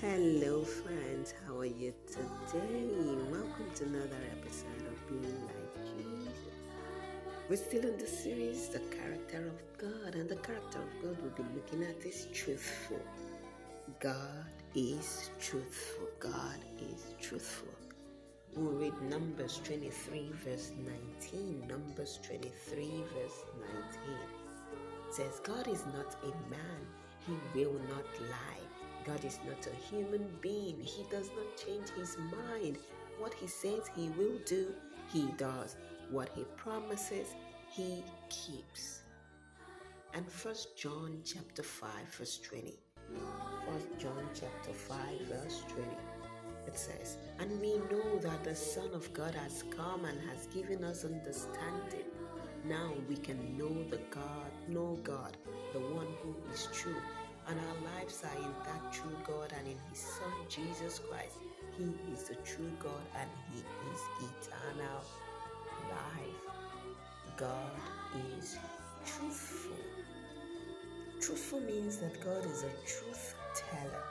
Hello, friends. How are you today? Welcome to another episode of Being Like Jesus. We're still in the series, The Character of God, and the character of God we'll be looking at is truthful. God is truthful. God is truthful. We'll read Numbers 23, verse 19. Numbers 23, verse 19. It says, God is not a man, he will not lie. God is not a human being. He does not change his mind. What he says he will do, he does. What he promises, he keeps. And First John chapter 5 verse 20. First John chapter 5 verse 20. It says, And we know that the Son of God has come and has given us understanding. Now we can know the God, know God, the one who is true are in that true God and in His Son Jesus Christ. He is the true God and He is eternal life. God is truthful. Truthful means that God is a truth teller.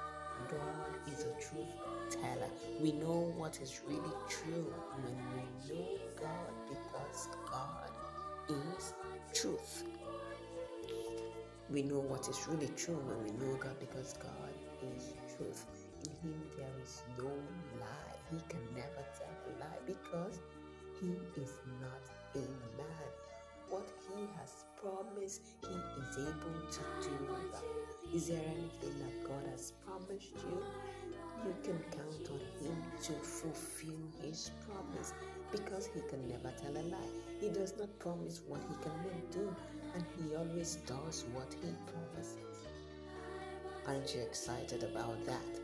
God is a truth teller. We know what is really true when we know God because God is truth. We know what is really true and we know God because God is truth. In Him there is no lie. He can never tell a lie because He is not a man. What He has promised, He is able to do that. Is there anything that God has promised you? You can count on Him to fulfill His promise because He can never tell a lie. He does not promise what He cannot do and He always does what He promises. Aren't you excited about that?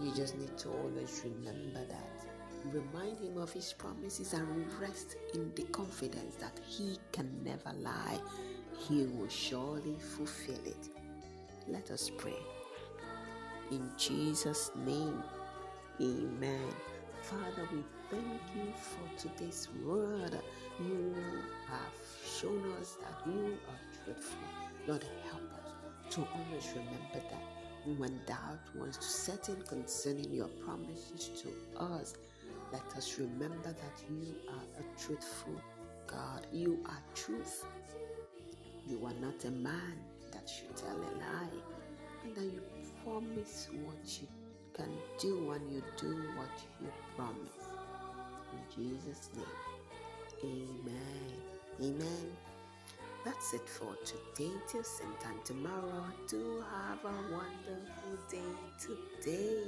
You just need to always remember that. Remind Him of His promises and rest in the confidence that He can never lie. He will surely fulfill it. Let us pray. In Jesus' name, Amen. Father, we thank you for today's word. You have shown us that you are truthful. Lord, help us to always remember that when doubt wants to set in concerning your promises to us, let us remember that you are a truthful God. You are truth. You are not a man that should tell a lie, and that you promise what you can do and you do what you promise. In Jesus' name, amen. Amen. That's it for today. Till same time tomorrow. Do have a wonderful day today.